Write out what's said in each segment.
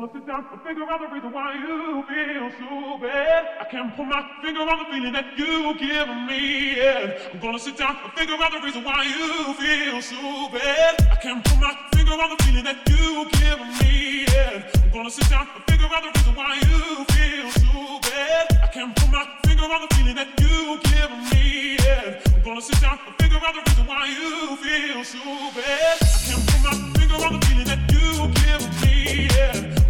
wanna sit down and figure out the reason why you feel so bad. I can't put my finger on the feeling that you give me. Yeah. I'm gonna sit down and figure out the reason why you feel so bad. I can't put my finger on the feeling that you give me. Yeah. I'm gonna sit down and figure out the reason why you feel so bad. I can't put my finger on the feeling that you give me. Yeah. I'm gonna sit down and figure out the reason why you feel so bad. I can't put my finger on the feeling that you give me. Yeah.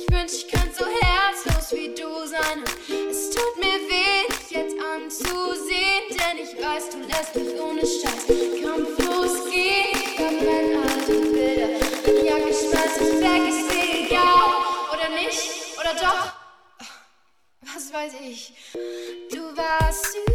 Ich wünsch, ich könnte so herzlos wie du sein. Es tut mir weh, dich jetzt anzusehen, denn ich weiß, du lässt mich ohne Scheiß kampflos gehen. Ich verbrenn all die Bilder, die Jacke schmeiß ich weg, ist dir egal. Oder nicht, oder doch, was weiß ich. Du warst süß.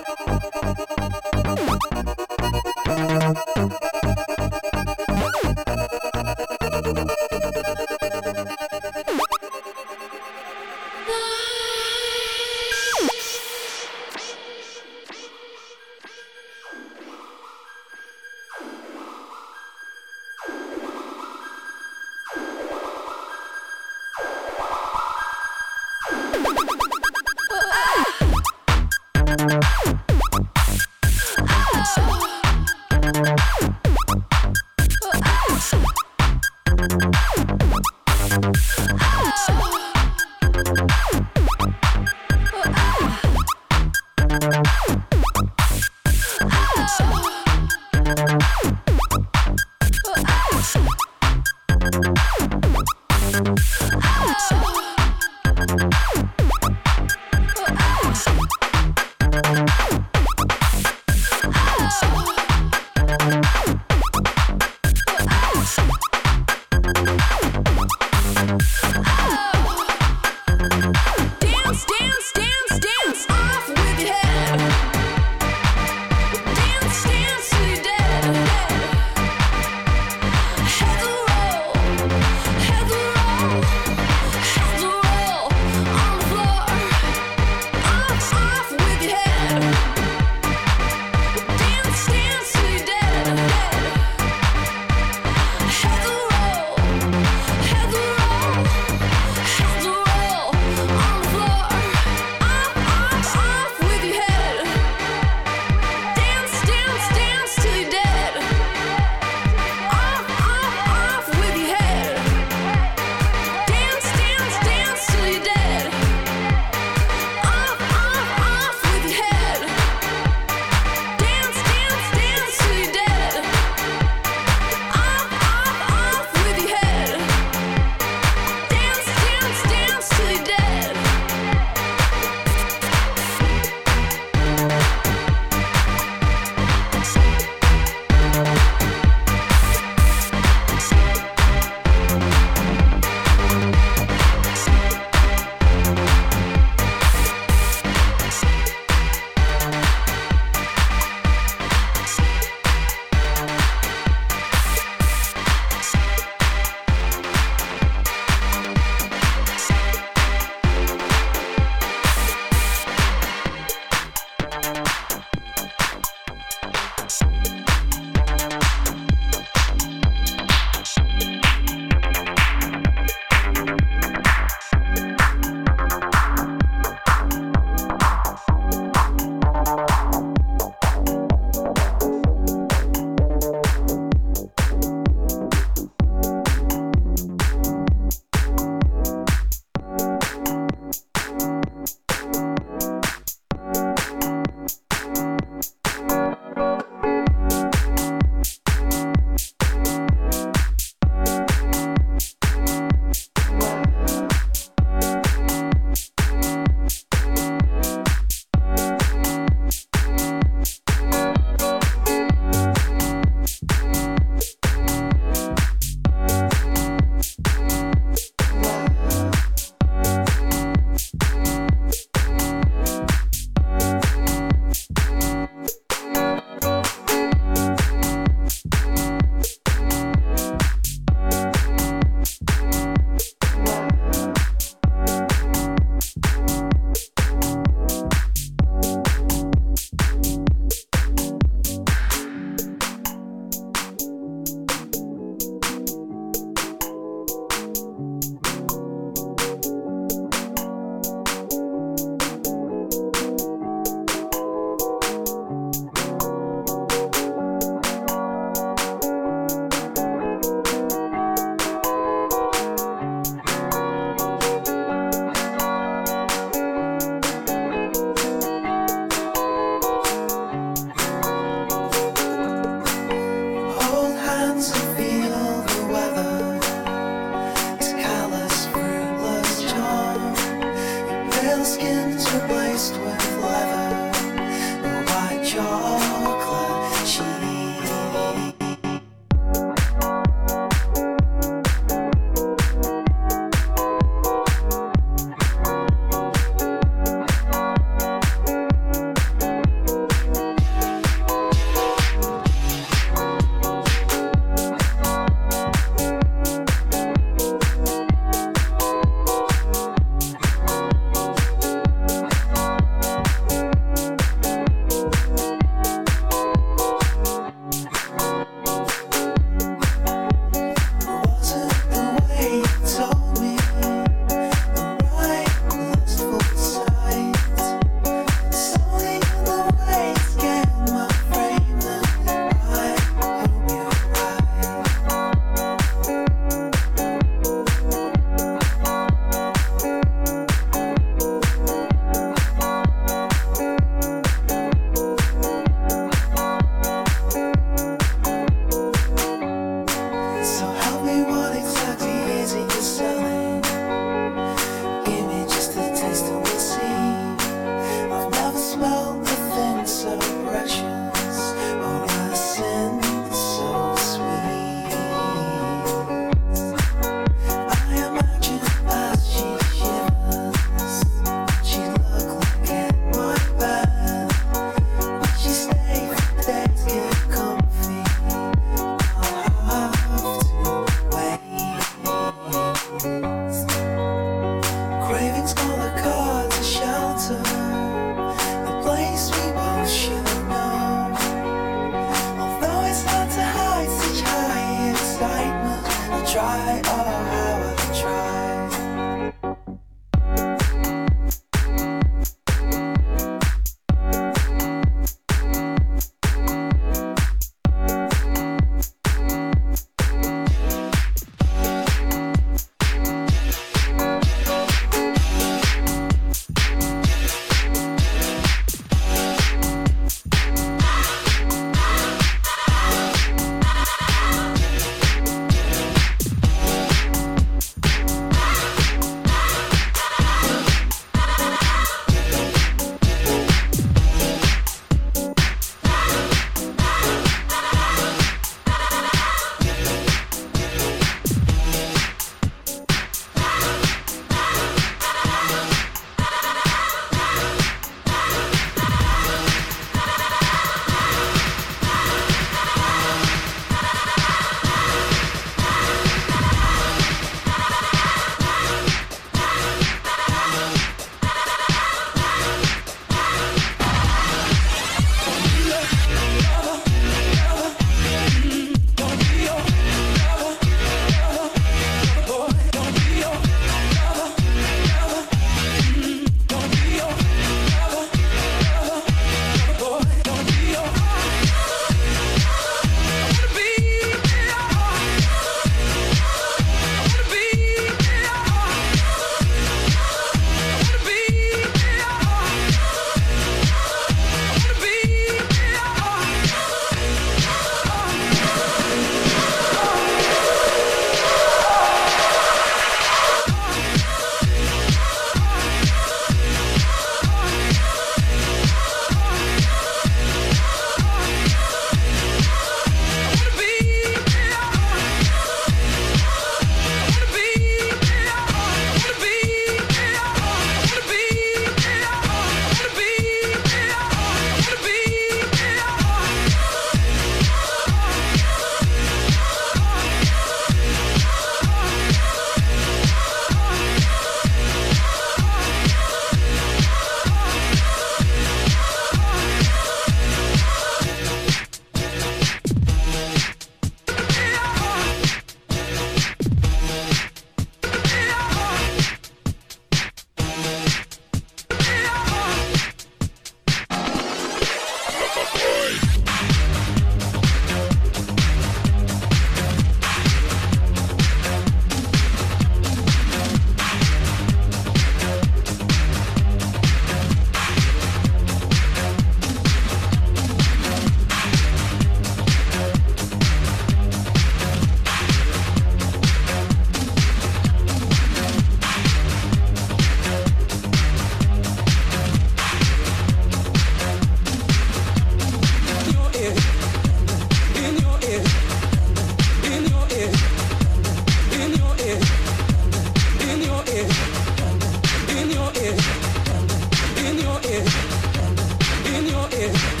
Yeah.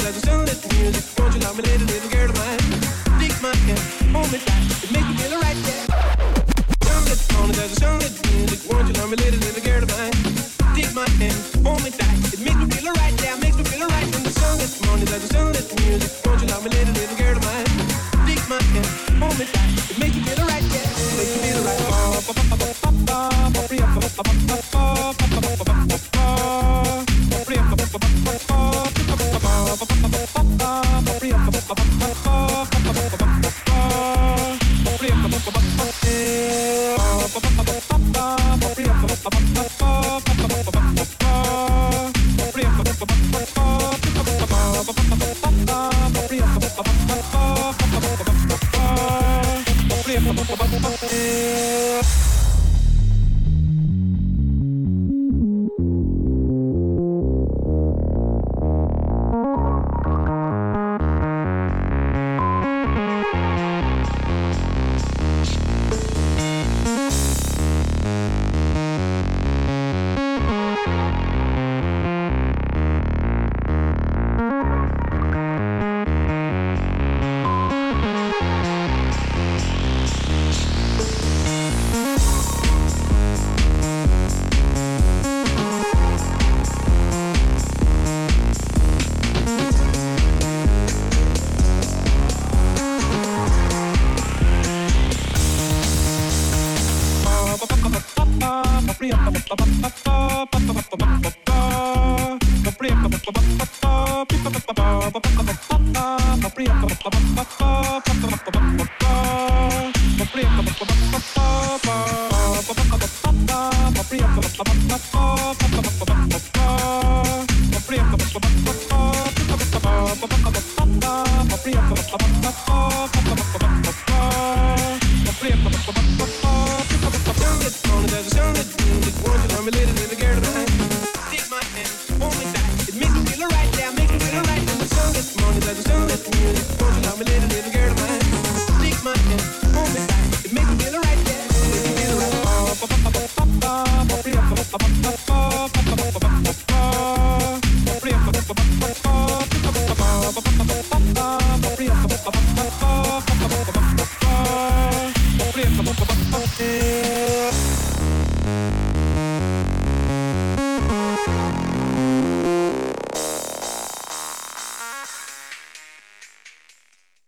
as the sound of music. Won't you nominate it?